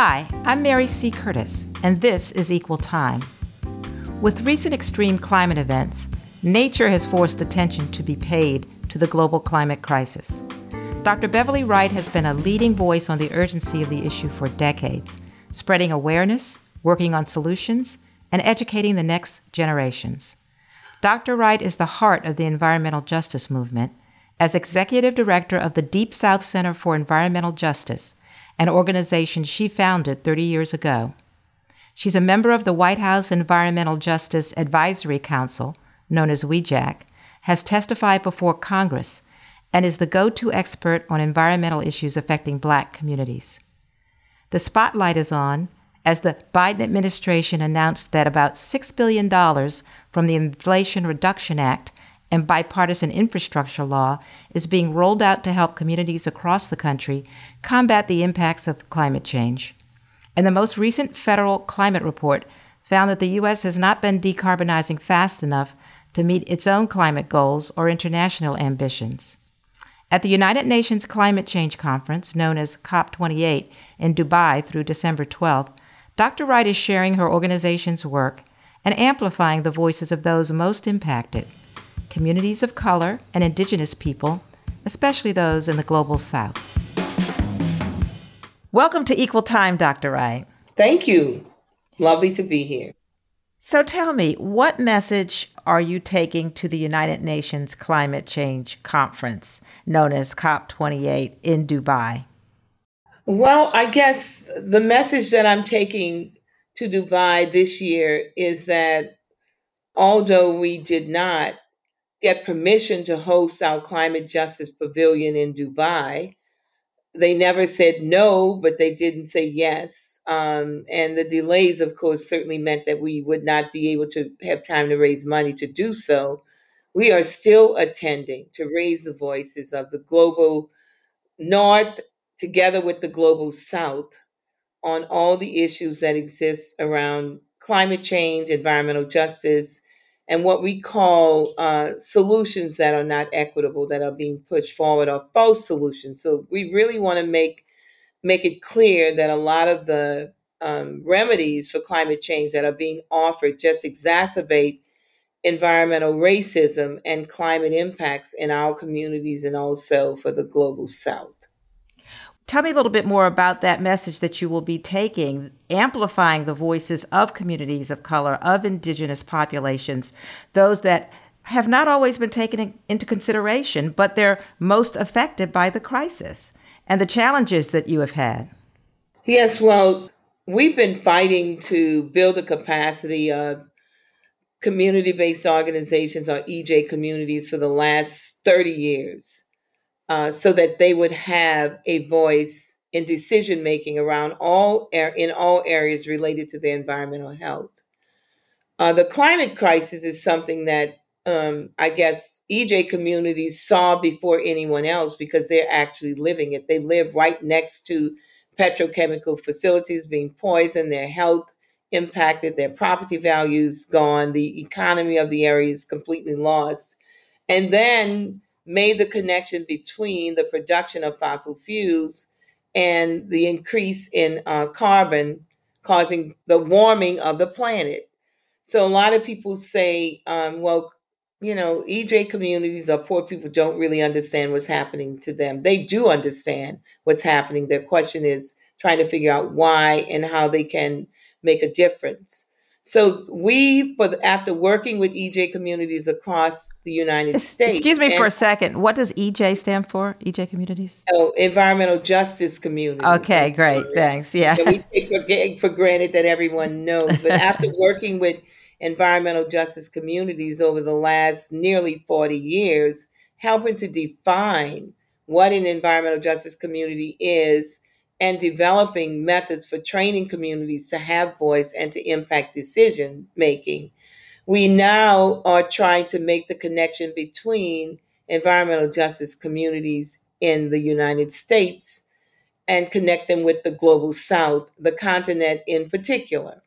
Hi, I'm Mary C. Curtis, and this is Equal Time. With recent extreme climate events, nature has forced attention to be paid to the global climate crisis. Dr. Beverly Wright has been a leading voice on the urgency of the issue for decades, spreading awareness, working on solutions, and educating the next generations. Dr. Wright is the heart of the environmental justice movement as executive director of the Deep South Center for Environmental Justice, an organization she founded 30 years ago. She's a member of the White House Environmental Justice Advisory Council, known as WEJAC, has testified before Congress, and is the go to expert on environmental issues affecting black communities. The spotlight is on as the Biden administration announced that about $6 billion from the Inflation Reduction Act and bipartisan infrastructure law is being rolled out to help communities across the country combat the impacts of climate change. And the most recent federal climate report found that the U.S. has not been decarbonizing fast enough to meet its own climate goals or international ambitions. At the United Nations Climate Change Conference, known as COP28, in Dubai through December 12th, Dr. Wright is sharing her organization's work and amplifying the voices of those most impacted communities of color and indigenous people, especially those in the global south. Welcome to Equal Time, Dr. Wright. Thank you. Lovely to be here. So tell me, what message are you taking to the United Nations Climate Change Conference, known as COP28 in Dubai? Well, I guess the message that I'm taking to Dubai this year is that although we did not get permission to host our climate justice pavilion in Dubai, they never said no, but they didn't say yes. Um, and the delays, of course, certainly meant that we would not be able to have time to raise money to do so. We are still attending to raise the voices of the global north together with the global south on all the issues that exist around climate change, environmental justice, and what we call uh, solutions that are not equitable that are being pushed forward are false solutions. So we really want to make make it clear that a lot of the um, remedies for climate change that are being offered just exacerbate environmental racism and climate impacts in our communities and also for the global south. Tell me a little bit more about that message that you will be taking, amplifying the voices of communities of color, of indigenous populations, those that have not always been taken into consideration, but they're most affected by the crisis and the challenges that you have had. Yes, well, we've been fighting to build the capacity of community based organizations or EJ communities for the last 30 years. Uh, so that they would have a voice in decision making around all in all areas related to their environmental health. Uh, the climate crisis is something that um, I guess EJ communities saw before anyone else because they're actually living it. They live right next to petrochemical facilities being poisoned, their health impacted, their property values gone, the economy of the area is completely lost. And then made the connection between the production of fossil fuels and the increase in uh, carbon causing the warming of the planet. So a lot of people say, um, well, you know, EJ communities or poor people don't really understand what's happening to them. They do understand what's happening. Their question is trying to figure out why and how they can make a difference. So we, for the, after working with EJ communities across the United States. Excuse me for a second. What does EJ stand for? EJ communities? Oh, environmental justice communities. Okay, great. Thanks. Yeah. we take for, for granted that everyone knows, but after working with environmental justice communities over the last nearly 40 years, helping to define what an environmental justice community is and developing methods for training communities to have voice and to impact decision making. We now are trying to make the connection between environmental justice communities in the United States and connect them with the global south, the continent in particular.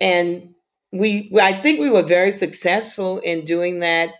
And we I think we were very successful in doing that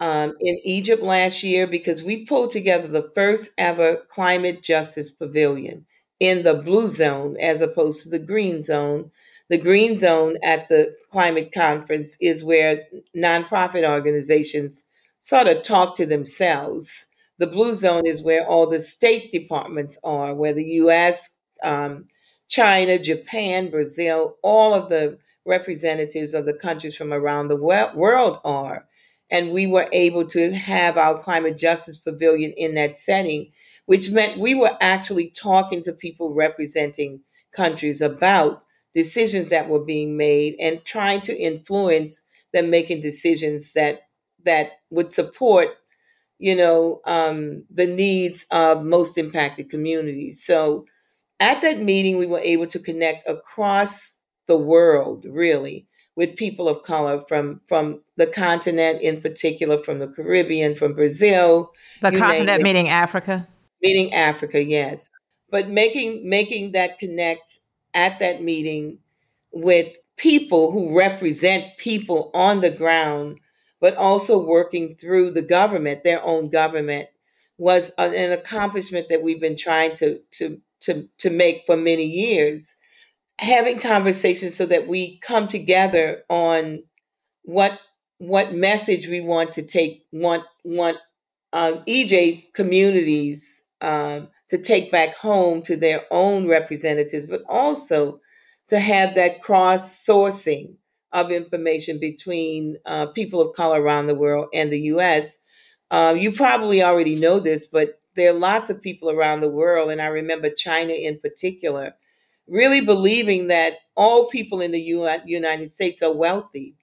um, in Egypt last year because we pulled together the first ever climate justice pavilion in the blue zone as opposed to the green zone. The green zone at the climate conference is where nonprofit organizations sort of talk to themselves. The blue zone is where all the state departments are, where the US, um, China, Japan, Brazil, all of the representatives of the countries from around the world are. And we were able to have our climate justice pavilion in that setting, which meant we were actually talking to people representing countries about decisions that were being made and trying to influence them making decisions that that would support you know um, the needs of most impacted communities. So at that meeting we were able to connect across the world really with people of color from from the continent in particular from the caribbean from brazil the continent meaning africa meaning africa yes. But making making that connect at that meeting with people who represent people on the ground but also working through the government their own government was an accomplishment that we've been trying to to to to make for many years. Having conversations so that we come together on what what message we want to take want want um, EJ communities um, to take back home to their own representatives, but also to have that cross sourcing of information between uh, people of color around the world and the U.S. Uh, you probably already know this, but there are lots of people around the world, and I remember China in particular, really believing that all people in the United States are wealthy,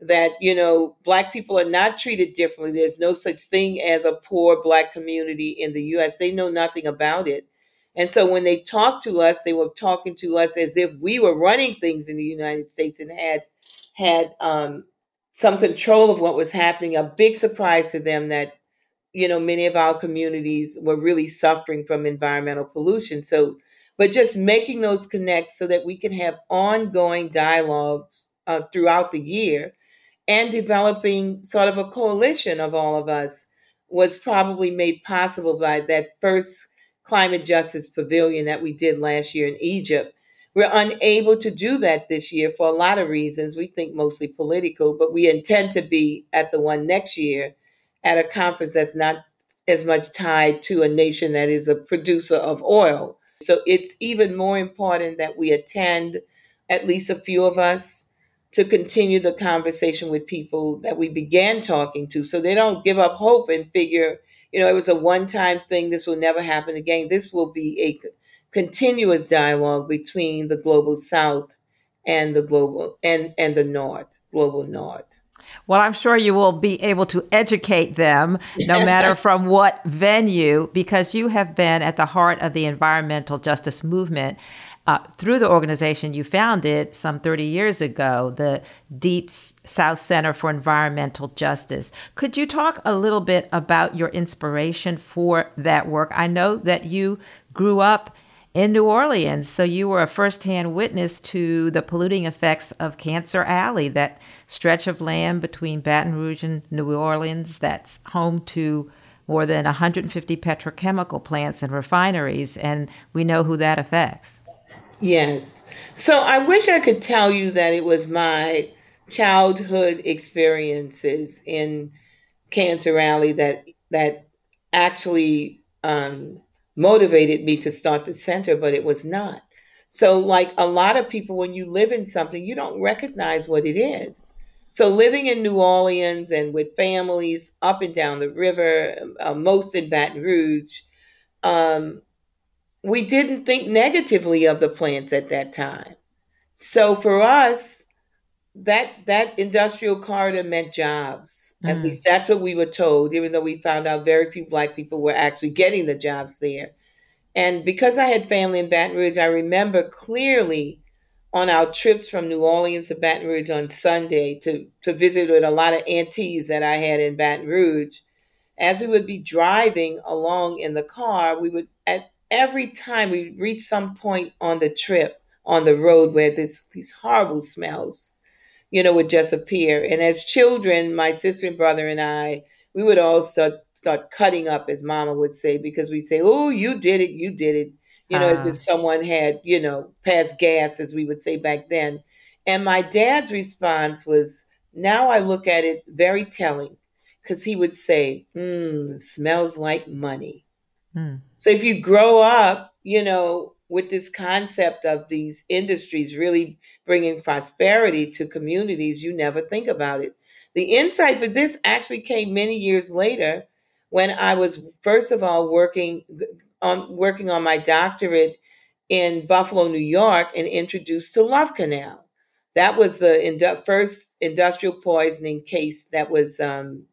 that, you know, Black people are not treated differently. There's no such thing as a poor Black community in the US. They know nothing about it. And so when they talked to us, they were talking to us as if we were running things in the United States and had had um, some control of what was happening. A big surprise to them that you know many of our communities were really suffering from environmental pollution. So but just making those connects so that we can have ongoing dialogues uh, throughout the year and developing sort of a coalition of all of us was probably made possible by that first climate justice pavilion that we did last year in Egypt. We're unable to do that this year for a lot of reasons. We think mostly political, but we intend to be at the one next year at a conference that's not as much tied to a nation that is a producer of oil so it's even more important that we attend, at least a few of us, to continue the conversation with people that we began talking to so they don't give up hope and figure, you know, it was a one time thing, this will never happen again. This will be a continuous dialogue between the global south and the global and and the north, global north. Well, I'm sure you will be able to educate them no matter from what venue, because you have been at the heart of the environmental justice movement. Uh, through the organization you founded some 30 years ago, the Deep South Center for Environmental Justice. Could you talk a little bit about your inspiration for that work? I know that you grew up in New Orleans, so you were a firsthand witness to the polluting effects of Cancer Alley, that stretch of land between Baton Rouge and New Orleans that's home to more than 150 petrochemical plants and refineries, and we know who that affects. Yes. So I wish I could tell you that it was my childhood experiences in Cancer Alley that that actually um, motivated me to start the center, but it was not. So, like a lot of people, when you live in something, you don't recognize what it is. So living in New Orleans and with families up and down the river, uh, most in Baton Rouge, um, we didn't think negatively of the plants at that time. So for us, that that industrial corridor meant jobs. Mm. At least that's what we were told, even though we found out very few black people were actually getting the jobs there. And because I had family in Baton Rouge, I remember clearly on our trips from New Orleans to Baton Rouge on Sunday to, to visit with a lot of aunties that I had in Baton Rouge, as we would be driving along in the car, we would every time we reach some point on the trip on the road where this these horrible smells, you know, would just appear. And as children, my sister and brother and I, we would all start, start cutting up, as Mama would say, because we'd say, "Oh, you did it, you did it." you know, as if someone had, you know, passed gas, as we would say back then. And my dad's response was, now I look at it very telling because he would say, hmm, smells like money. So if you grow up, you know, with this concept of these industries really bringing prosperity to communities, you never think about it. The insight for this actually came many years later when I was first of all working on working on my doctorate in Buffalo, New York, and introduced to Love Canal. That was the indu- first industrial poisoning case that was um,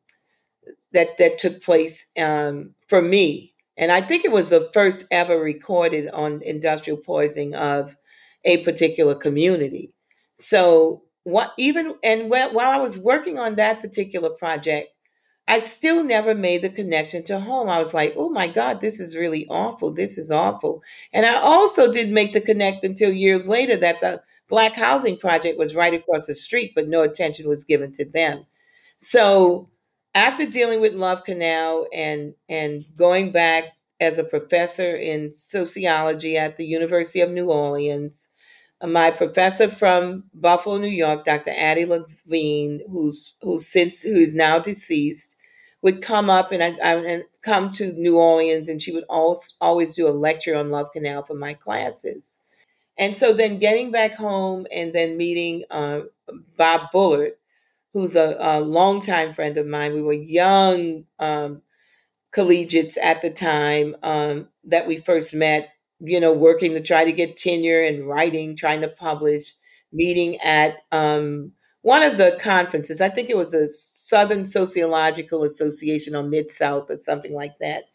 that that took place um, for me, and I think it was the first ever recorded on industrial poisoning of a particular community. So what even and while I was working on that particular project, I still never made the connection to home. I was like, oh my God, this is really awful. This is awful. And I also didn't make the connect until years later that the Black Housing Project was right across the street, but no attention was given to them. So after dealing with Love Canal and and going back as a professor in sociology at the University of New Orleans, my professor from Buffalo, New York, Dr. Addie Levine, who's who's since who is now deceased, would come up and I, I and come to New Orleans, and she would always always do a lecture on Love Canal for my classes. And so then getting back home and then meeting uh, Bob Bullard, who's a, a longtime friend of mine. We were young um, collegiates at the time um, that we first met you know, working to try to get tenure and writing, trying to publish, meeting at um, one of the conferences. I think it was a Southern Sociological Association or Mid South or something like that.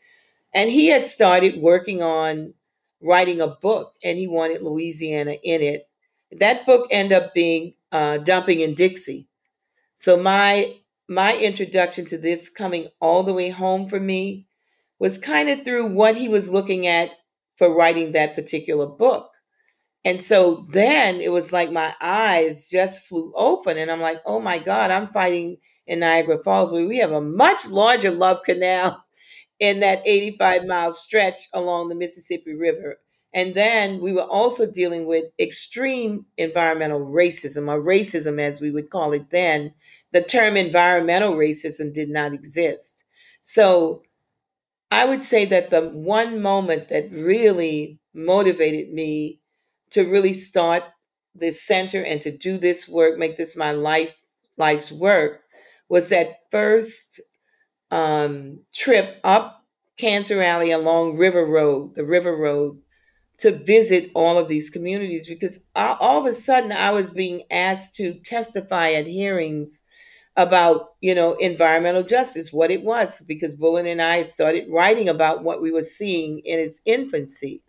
And he had started working on writing a book and he wanted Louisiana in it. That book ended up being uh, Dumping in Dixie. So my my introduction to this coming all the way home for me was kind of through what he was looking at for writing that particular book. And so then it was like my eyes just flew open, and I'm like, oh my God, I'm fighting in Niagara Falls where we have a much larger love canal in that 85 mile stretch along the Mississippi River. And then we were also dealing with extreme environmental racism, or racism as we would call it then. The term environmental racism did not exist. So I would say that the one moment that really motivated me to really start this center and to do this work, make this my life life's work, was that first um, trip up Cancer Alley along River Road, the River Road, to visit all of these communities because all of a sudden I was being asked to testify at hearings about you know environmental justice what it was because Bullard and I started writing about what we were seeing in its infancy.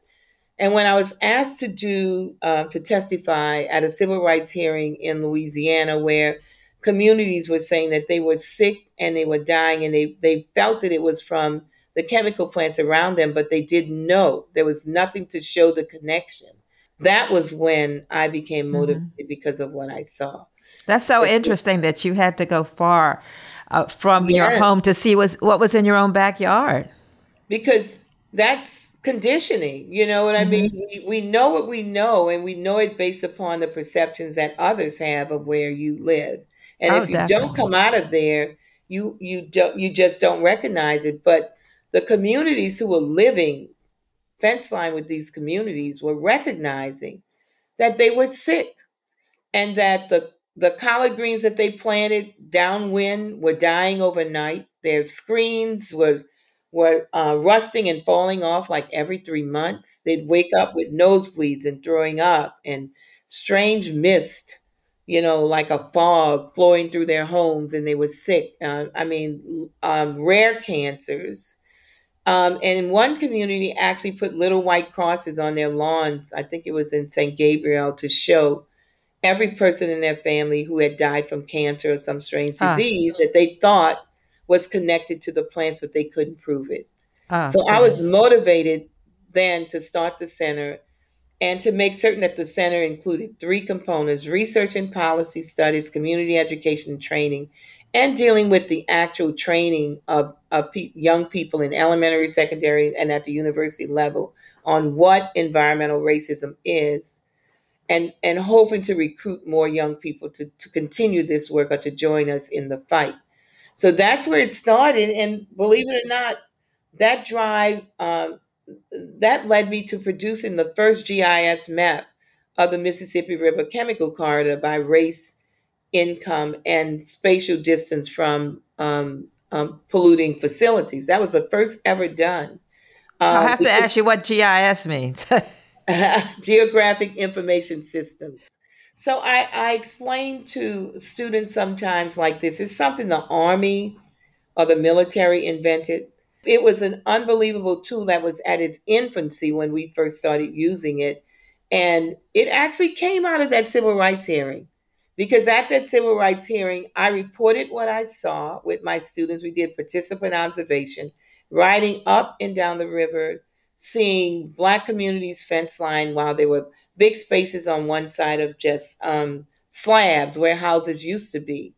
And when I was asked to do uh, to testify at a civil rights hearing in Louisiana where communities were saying that they were sick and they were dying and they, they felt that it was from the chemical plants around them but they didn't know there was nothing to show the connection that was when I became mm-hmm. motivated mm-hmm. because of what I saw that's so interesting that you had to go far uh, from yes. your home to see was what was in your own backyard. Because that's conditioning. You know what mm-hmm. I mean? We, we know what we know, and we know it based upon the perceptions that others have of where you live. And oh, if you definitely. don't come out of there, you you don't you just don't recognize it. But the communities who were living fence line with these communities were recognizing that they were sick and that the the collard greens that they planted downwind were dying overnight. Their screens were were uh, rusting and falling off like every three months. They'd wake up with nosebleeds and throwing up and strange mist, you know, like a fog flowing through their homes, and they were sick. Uh, I mean, um, rare cancers. Um, and in one community, actually put little white crosses on their lawns. I think it was in St. Gabriel to show every person in their family who had died from cancer or some strange ah. disease that they thought was connected to the plants, but they couldn't prove it. Ah, so I was motivated then to start the center and to make certain that the center included three components research and policy studies, community education and training, and dealing with the actual training of, of pe- young people in elementary, secondary, and at the university level on what environmental racism is, and, and hoping to recruit more young people to, to continue this work or to join us in the fight. So that's where it started. And believe it or not, that drive um, that led me to producing the first GIS map of the Mississippi River Chemical Corridor by race, income, and spatial distance from um, um, polluting facilities. That was the first ever done. I have to ask you what GIS means. Geographic Information Systems. So I, I explain to students sometimes like this it's something the Army or the military invented. It was an unbelievable tool that was at its infancy when we first started using it. And it actually came out of that civil rights hearing. Because at that civil rights hearing, I reported what I saw with my students. We did participant observation, riding up and down the river, seeing Black communities fence line while there were big spaces on one side of just um, slabs where houses used to be.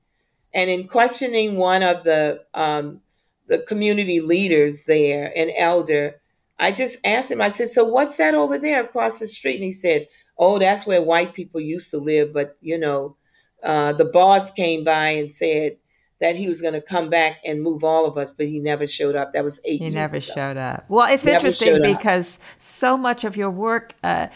And in questioning one of the um, the community leaders there, an elder, I just asked him, I said, So what's that over there across the street? And he said, Oh, that's where white people used to live. But, you know, uh, the boss came by and said that he was going to come back and move all of us, but he never showed up. That was eight he never ago. showed up. Well, it's Never interesting showed up. because so much of your work, uh,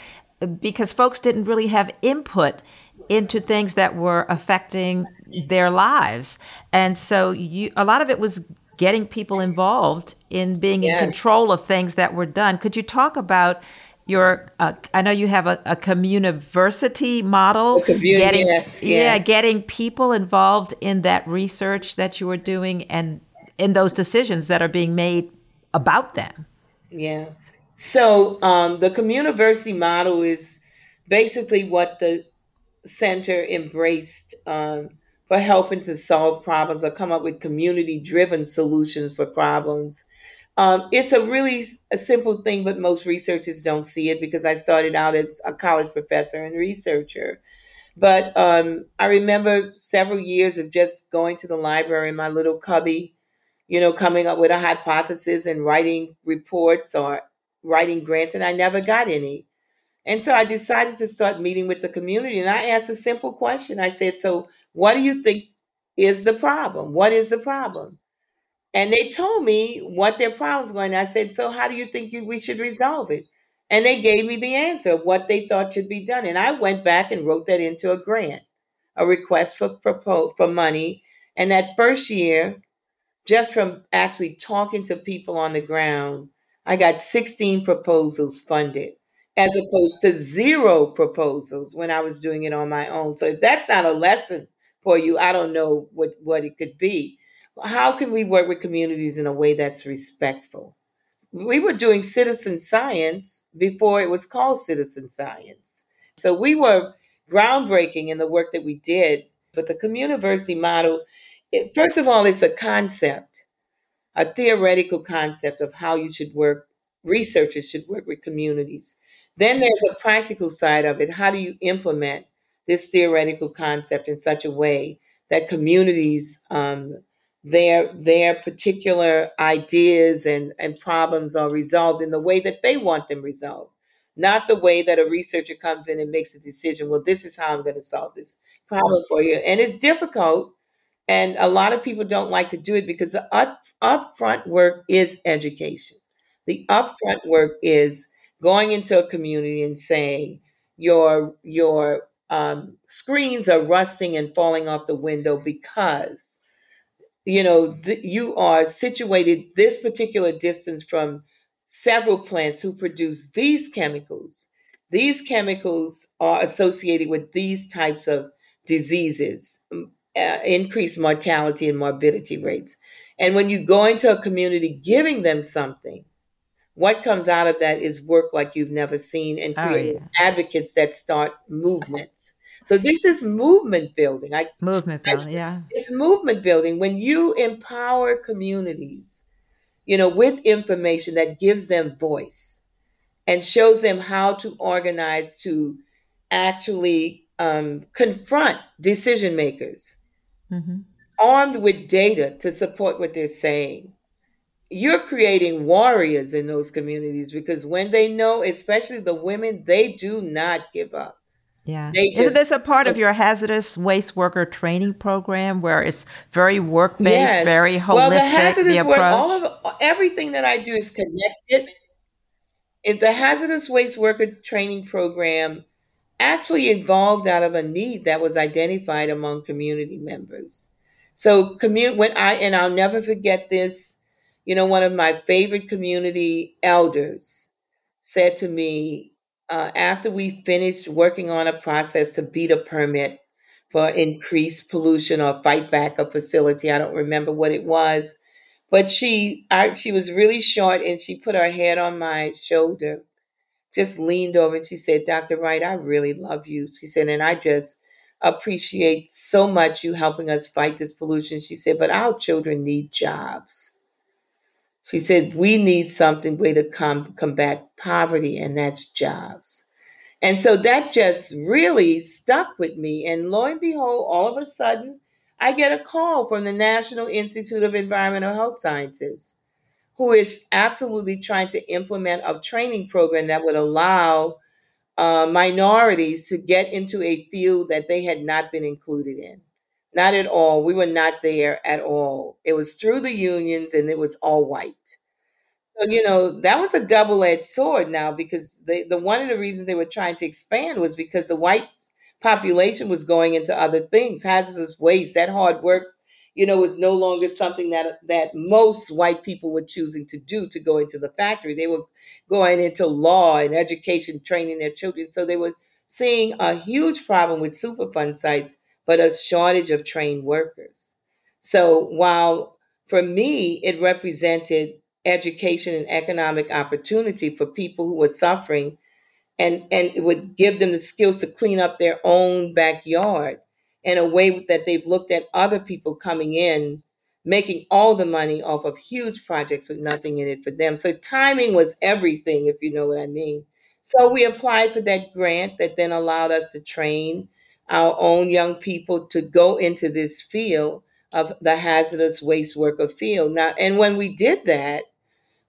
because folks didn't really have input into things that were affecting their lives. And so you a lot of it was getting people involved in being in control of things that were done. Could you talk about your uh, I know you have a, a communiversity model. Community, getting, yes, Yeah, yes. getting people involved in that research that you were doing and in those decisions that are being made about them. Yeah. So um, the communiversity model is basically what the center embraced um, for helping to solve problems or come up with community driven solutions for problems. Um, it's a really a simple thing, but most researchers don't see it because I started out as a college professor and researcher. But um, I remember several years of just going to the library in my little cubby, you know, coming up with a hypothesis and writing reports or writing grants, and I never got any. And so I decided to start meeting with the community. And I asked a simple question. I said, So, what do you think is the problem? What is the problem? And they told me what their problems were. And I said, So, how do you think you, we should resolve it? And they gave me the answer of what they thought should be done. And I went back and wrote that into a grant, a request for, for, for money. And that first year, just from actually talking to people on the ground, I got 16 proposals funded as opposed to zero proposals when I was doing it on my own. So if that's not a lesson for you, I don't know what, what it could be. How can we work with communities in a way that's respectful? We were doing citizen science before it was called citizen science. So we were groundbreaking in the work that we did. But the communiversity model, it, first of all, it's a concept a theoretical concept of how you should work, researchers should work with communities. Then there's a practical side of it. How do you implement this theoretical concept in such a way that communities, um, their their particular ideas and, and problems are resolved in the way that they want them resolved, not the way that a researcher comes in and makes a decision. Well, this is how I'm going to solve this problem for you, and it's difficult and a lot of people don't like to do it because the up, upfront work is education. The upfront work is going into a community and saying your your um, screens are rusting and falling off the window because you know th- you are situated this particular distance from several plants who produce these chemicals. These chemicals are associated with these types of diseases uh, increased mortality and morbidity rates. And when you go into a community giving them something, what comes out of that is work like you've never seen and Oh, creating yeah. advocates that start movements. So this is movement building. I, Movement, I Yeah. it's movement building when you empower communities, you know, with information that gives them voice and shows them how to organize to actually um, confront decision makers hmm armed with data to support what they're saying. You're creating warriors in those communities because when they know, especially the women, they do not give up. Yeah. They Isn't this a part of your hazardous waste worker training program where it's very work based, yes. very holistic? Well, the hazardous the work, all of everything that I do is connected. It, the hazardous waste worker training program actually evolved out of a need that was identified among community members. So, commun- when I and I'll never forget this. You know, one of my favorite community elders said to me, uh, after we finished working on a process to beat a permit for increased pollution or fight back a facility. I don't remember what it was, but she I, she was really short and she put her head on my shoulder, just leaned over and she said, "Dr. Wright, I really love you." She said, and I just appreciate so much you helping us fight this pollution. She said, but our children need jobs. She said, we need something way to com- combat poverty, and that's jobs. And so that just really stuck with me. And lo and behold, all of a sudden, I get a call from the National Institute of Environmental Health Sciences, who is absolutely trying to implement a training program that would allow uh, minorities to get into a field that they had not been included in. Not at all. We were not there at all. It was through the unions and it was all white. So, you know, that was a double edged sword now because they, the one of the reasons they were trying to expand was because the white population was going into other things, hazardous waste, that hard work, you know, was no longer something that that most white people were choosing to do to go into the factory. They were going into law and education, training their children. So they were seeing a huge problem with Superfund sites but a shortage of trained workers. So while for me it represented education and economic opportunity for people who were suffering and and it would give them the skills to clean up their own backyard in a way that they've looked at other people coming in making all the money off of huge projects with nothing in it for them so timing was everything if you know what i mean so we applied for that grant that then allowed us to train our own young people to go into this field of the hazardous waste worker field. Now, and when we did that,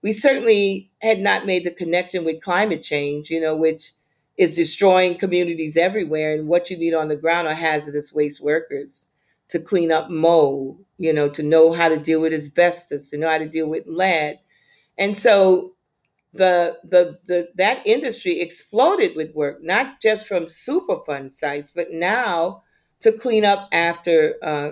we certainly had not made the connection with climate change, you know, which is destroying communities everywhere. And what you need on the ground are hazardous waste workers to clean up mold, you know, to know how to deal with asbestos, to know how to deal with lead. And so the, the the that industry exploded with work, not just from Superfund sites, but now to clean up after uh,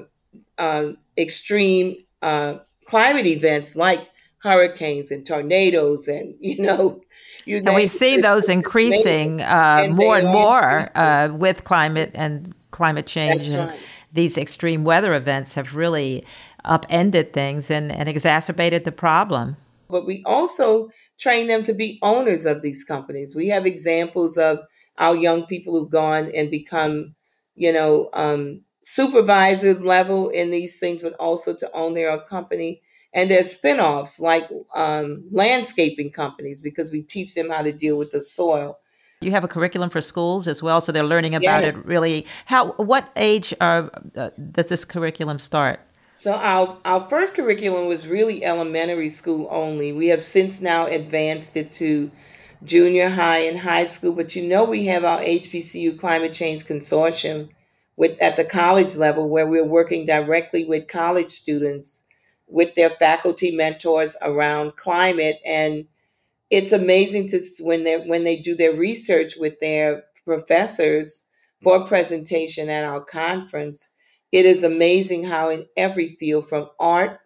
uh, extreme uh, climate events like hurricanes and tornadoes, and you know, you and we've seen those increasing uh, and more and more uh, with climate and climate change. and. These extreme weather events have really upended things and, and exacerbated the problem. But we also train them to be owners of these companies. We have examples of our young people who've gone and become, you know, um, supervisor level in these things, but also to own their own company. And there's spin-offs like um, landscaping companies because we teach them how to deal with the soil. You have a curriculum for schools as well, so they're learning about yes. it. Really, how? What age are, uh, does this curriculum start? So our our first curriculum was really elementary school only. We have since now advanced it to junior high and high school, but you know we have our HBCU Climate Change Consortium with at the college level where we're working directly with college students with their faculty mentors around climate and it's amazing to when they when they do their research with their professors for presentation at our conference it is amazing how, in every field, from art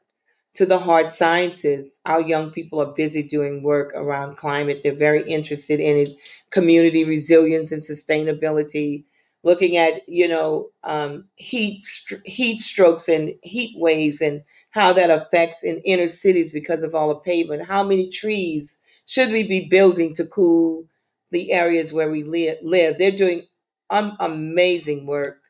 to the hard sciences, our young people are busy doing work around climate. They're very interested in it, community resilience and sustainability, looking at you know um, heat heat strokes and heat waves and how that affects in inner cities because of all the pavement. How many trees should we be building to cool the areas where we live? They're doing um, amazing work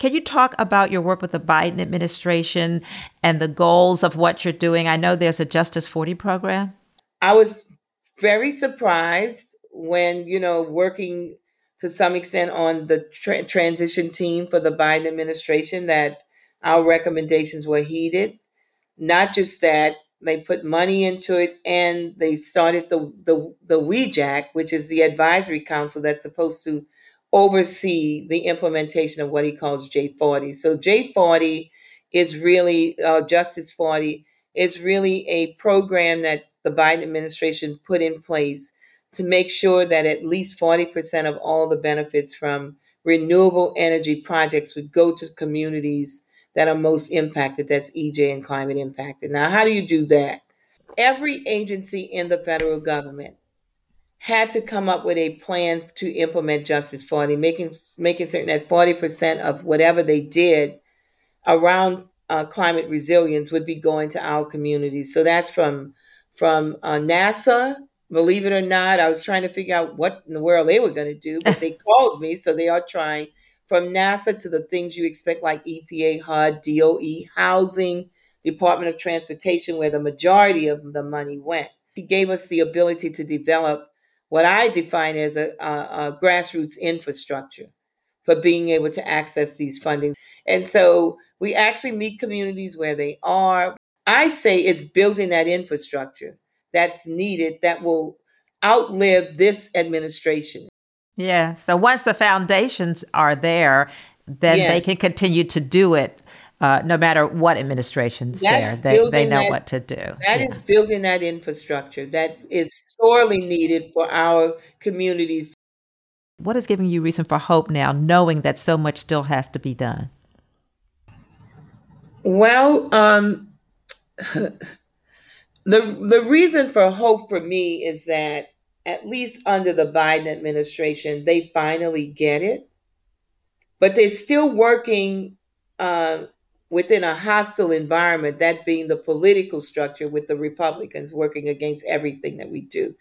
can you talk about your work with the Biden administration and the goals of what you're doing? I know there's a Justice 40 program. I was very surprised when, you know, working to some extent on the tra- transition team for the Biden administration that our recommendations were heeded. Not just that, they put money into it and they started the the the WEJAC, which is the advisory council that's supposed to oversee the implementation of what he calls J40. So J40 is really uh, Justice 40 is really a program that the Biden administration put in place to make sure that at least 40% of all the benefits from renewable energy projects would go to communities that are most impacted. That's EJ and climate impacted. Now, how do you do that? Every agency in the federal government had to come up with a plan to implement Justice 40, making making certain that 40% of whatever they did around uh, climate resilience would be going to our communities. So that's from from uh, NASA. Believe it or not, I was trying to figure out what in the world they were going to do, but they called me, so they are trying. From NASA to the things you expect, like EPA, HUD, DOE, housing, Department of Transportation, where the majority of the money went. He gave us the ability to develop what I define as a, a, a grassroots infrastructure for being able to access these fundings. And so we actually meet communities where they are. I say it's building that infrastructure that's needed that will outlive this administration. Yeah. So once the foundations are there, then yes. they can continue to do it uh, no matter what administration's That's there. They, they know that, what to do. That yeah. is building that infrastructure that is sorely needed for our communities. What is giving you reason for hope now, knowing that so much still has to be done? Well, um, the the reason for hope for me is that at least under the Biden administration, they finally get it, but they're still working uh, within a hostile environment, that being the political structure with the Republicans working against everything that we do.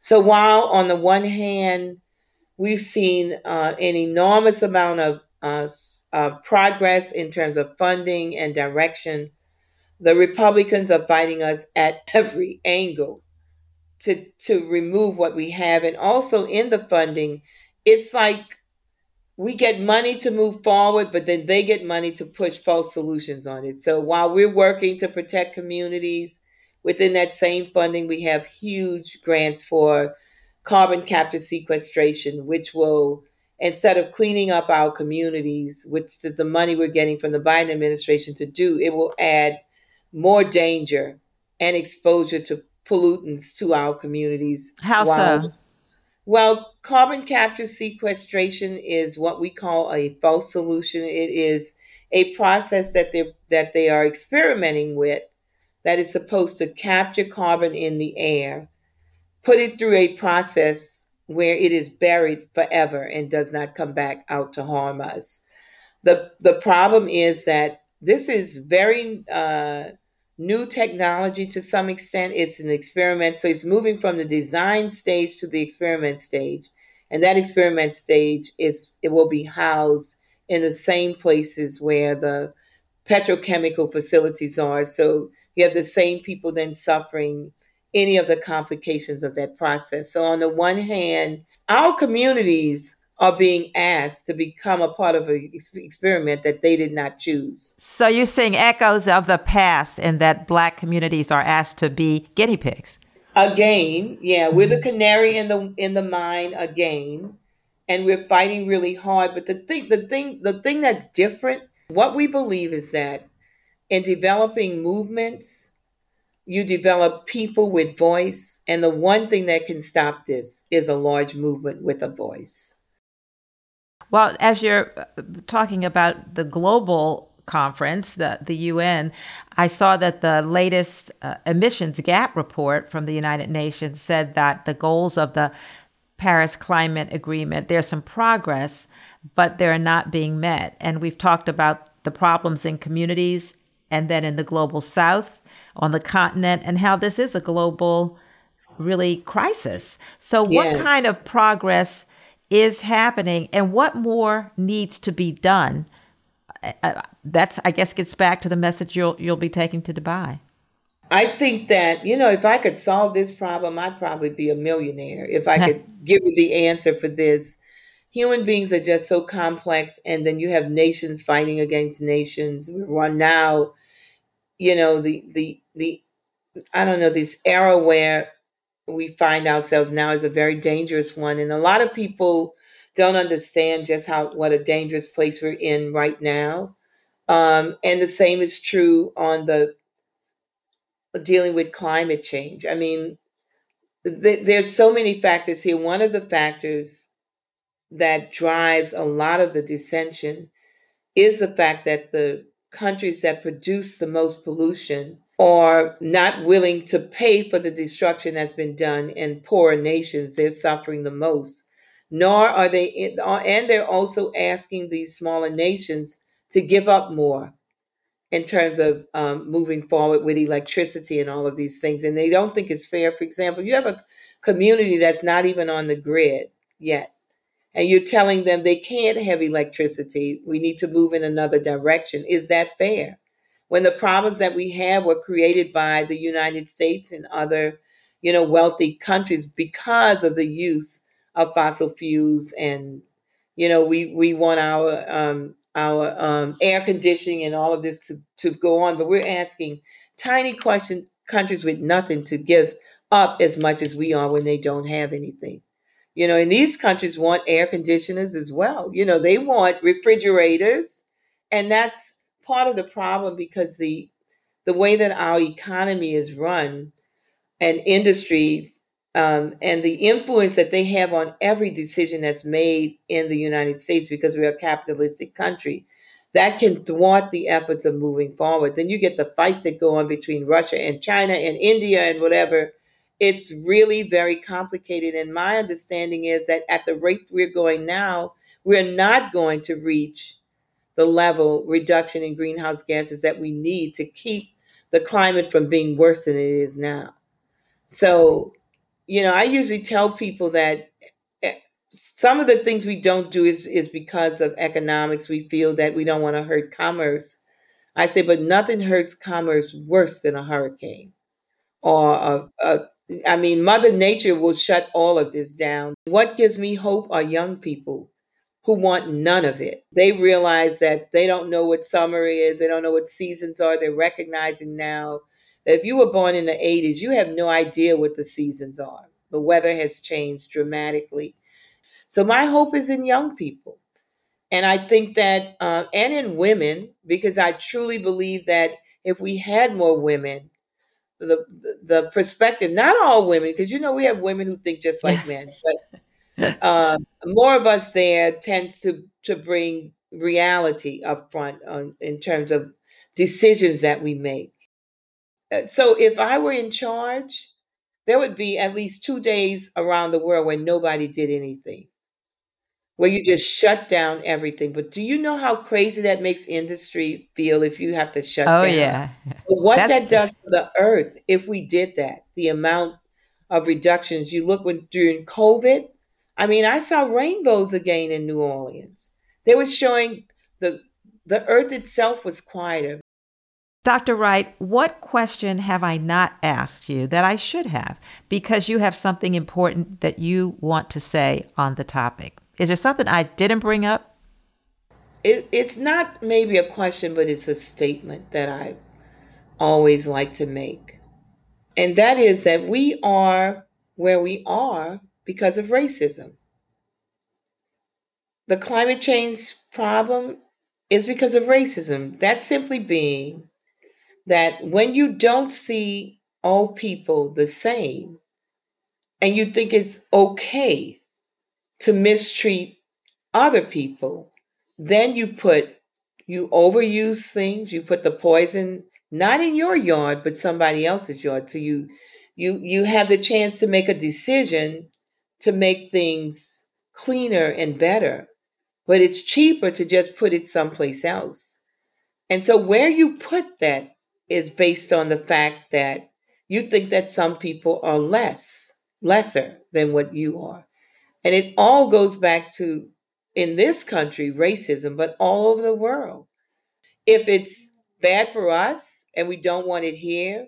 So while on the one hand, we've seen uh, an enormous amount of uh, uh, progress in terms of funding and direction, the Republicans are fighting us at every angle to to remove what we have, and also in the funding, it's like we get money to move forward, but then they get money to push false solutions on it. So while we're working to protect communities, within that same funding, we have huge grants for carbon capture sequestration, which will, instead of cleaning up our communities, which the money we're getting from the Biden administration to do, it will add more danger and exposure to pollutants to our communities. How so? Well, carbon capture sequestration is what we call a false solution. It is a process that they that they are experimenting with that is supposed to capture carbon in the air, put it through a process where it is buried forever and does not come back out to harm us. The the problem is that this is very uh, new technology to some extent. It's an experiment. So it's moving from the design stage to the experiment stage. And that experiment stage is it will be housed in the same places where the petrochemical facilities are. So you have the same people then suffering any of the complications of that process. So on the one hand, our communities are being asked to become a part of an experiment that they did not choose. So you're seeing echoes of the past in that black communities are asked to be guinea pigs. Again, yeah, we're the mm-hmm. canary in the in the mine again, and we're fighting really hard. But the thing, the thing, the thing that's different, what we believe is that in developing movements, you develop people with voice, and the one thing that can stop this is a large movement with a voice. Well, as you're uh, talking about the global conference, the, the UN, I saw that the latest uh, emissions gap report from the United Nations said that the goals of the Paris Climate Agreement, there's some progress, but they're not being met. And we've talked about the problems in communities and then in the global south, on the continent, and how this is a global, really, crisis. So, what kind of progress? Is happening and what more needs to be done. Uh, uh, that's, I guess, gets back to the message you'll you'll be taking to Dubai. I think that you know, if I could solve this problem, I'd probably be a millionaire. If I could give you the answer for this, human beings are just so complex and then you have nations fighting against nations we're now you know the the the i don't know this era where we find ourselves now is a very dangerous one and a lot of people don't understand just how what a dangerous place we're in right now. Um, and the same is true on the dealing with climate change. I mean th- there's so many factors here. One of the factors that drives a lot of the dissension is the fact that the countries that produce the most pollution are not willing to pay for the destruction that's been done in poorer nations. They're suffering the most. Nor are they, and they're also asking these smaller nations to give up more in terms of um, moving forward with electricity and all of these things. And they don't think it's fair. For example, you have a community that's not even on the grid yet and you're telling them they can't have electricity. We need to move in another direction. Is that fair? When the problems that we have were created by the United States and other, you know, wealthy countries because of the use of fossil fuels, and you know, we we want our um, our um, air conditioning and all of this to, to go on, but we're asking tiny question countries with nothing to give up as much as we are when they don't have anything. You know, and these countries want air conditioners as well. You know, they want refrigerators, and that's part of the problem because the the way that our economy is run and industries um, and the influence that they have on every decision that's made in the United States because we're a capitalistic country, that can thwart the efforts of moving forward. Then you get the fights that go on between Russia and China and India and whatever it's really very complicated. And my understanding is that at the rate we're going now, we're not going to reach the level reduction in greenhouse gases that we need to keep the climate from being worse than it is now. So, you know, I usually tell people that eh, some of the things we don't do is, is because of economics. We feel that we don't want to hurt commerce. I say, but nothing hurts commerce worse than a hurricane or a, a I mean, Mother Nature will shut all of this down. What gives me hope are young people who want none of it. They realize that they don't know what summer is, they don't know what seasons are. They're recognizing now that if you were born in the 80s, you have no idea what the seasons are. The weather has changed dramatically. So, my hope is in young people. And I think that, uh, and in women, because I truly believe that if we had more women the the perspective. Not all women, because you know we have women who think just like men, but uh, more of us there tends to to bring reality up front on, in terms of decisions that we make. Uh, so if I were in charge, there would be at least two days around the world where nobody did anything, where you just shut down everything. But do you know how crazy that makes industry feel if you have to shut Oh down? yeah. But what That's that does for the earth, if we did that, the amount of reductions. You look when during COVID, I mean, I saw rainbows again in New Orleans. They were showing the the earth itself was quieter. Dr. Wright, what question have I not asked you that I should have because you have something important that you want to say on the topic? Is there something I didn't bring up? It, it's not maybe a question, but it's a statement that I always like to make. And that is that we are where we are because of racism. The climate change problem is because of racism. That simply being that when you don't see all people the same and you think it's okay to mistreat other people, then you put you overuse things, you put the poison not in your yard but somebody else's yard. So you you you have the chance to make a decision to make things cleaner and better. But it's cheaper to just put it someplace else. And so where you put that is based on the fact that you think that some people are less, lesser than what you are. And it all goes back to, in this country, racism, but all over the world. If it's bad for us and we don't want it here,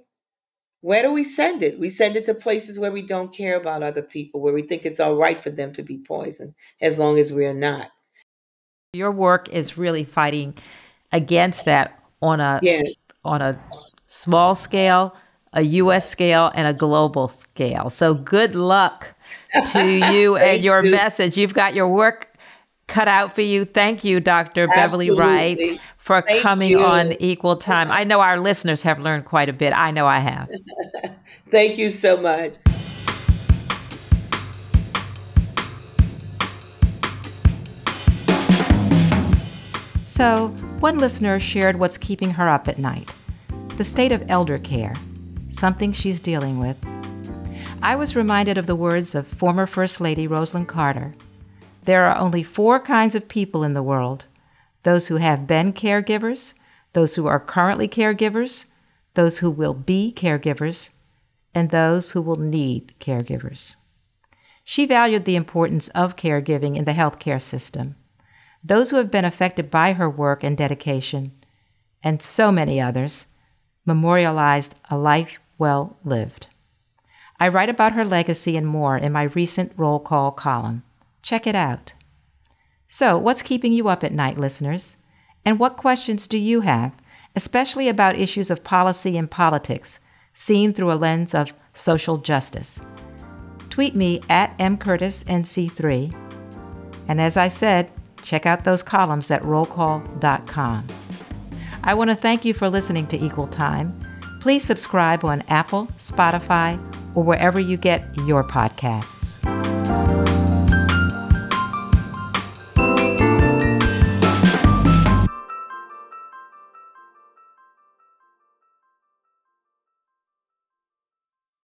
where do we send it? We send it to places where we don't care about other people, where we think it's all right for them to be poisoned, as long as we are not. Your work is really fighting against that on a Yes. on a small scale, a US scale, and a global scale. So good luck to you and your you. message. You've got your work cut out for you. Thank you, Dr. Beverly Wright, for Thank coming you. on Equal Time. I know our listeners have learned quite a bit. I know I have. Thank you so much. So, one listener shared what's keeping her up at night the state of elder care, something she's dealing with. I was reminded of the words of former First Lady Rosalynn Carter There are only four kinds of people in the world those who have been caregivers, those who are currently caregivers, those who will be caregivers, and those who will need caregivers. She valued the importance of caregiving in the healthcare system those who have been affected by her work and dedication, and so many others, memorialized a life well lived. I write about her legacy and more in my recent roll call column. Check it out. So, what's keeping you up at night, listeners? And what questions do you have, especially about issues of policy and politics, seen through a lens of social justice? Tweet me at mcurtisnc3. And as I said, check out those columns at rollcall.com. I want to thank you for listening to Equal Time. Please subscribe on Apple, Spotify, or wherever you get your podcasts.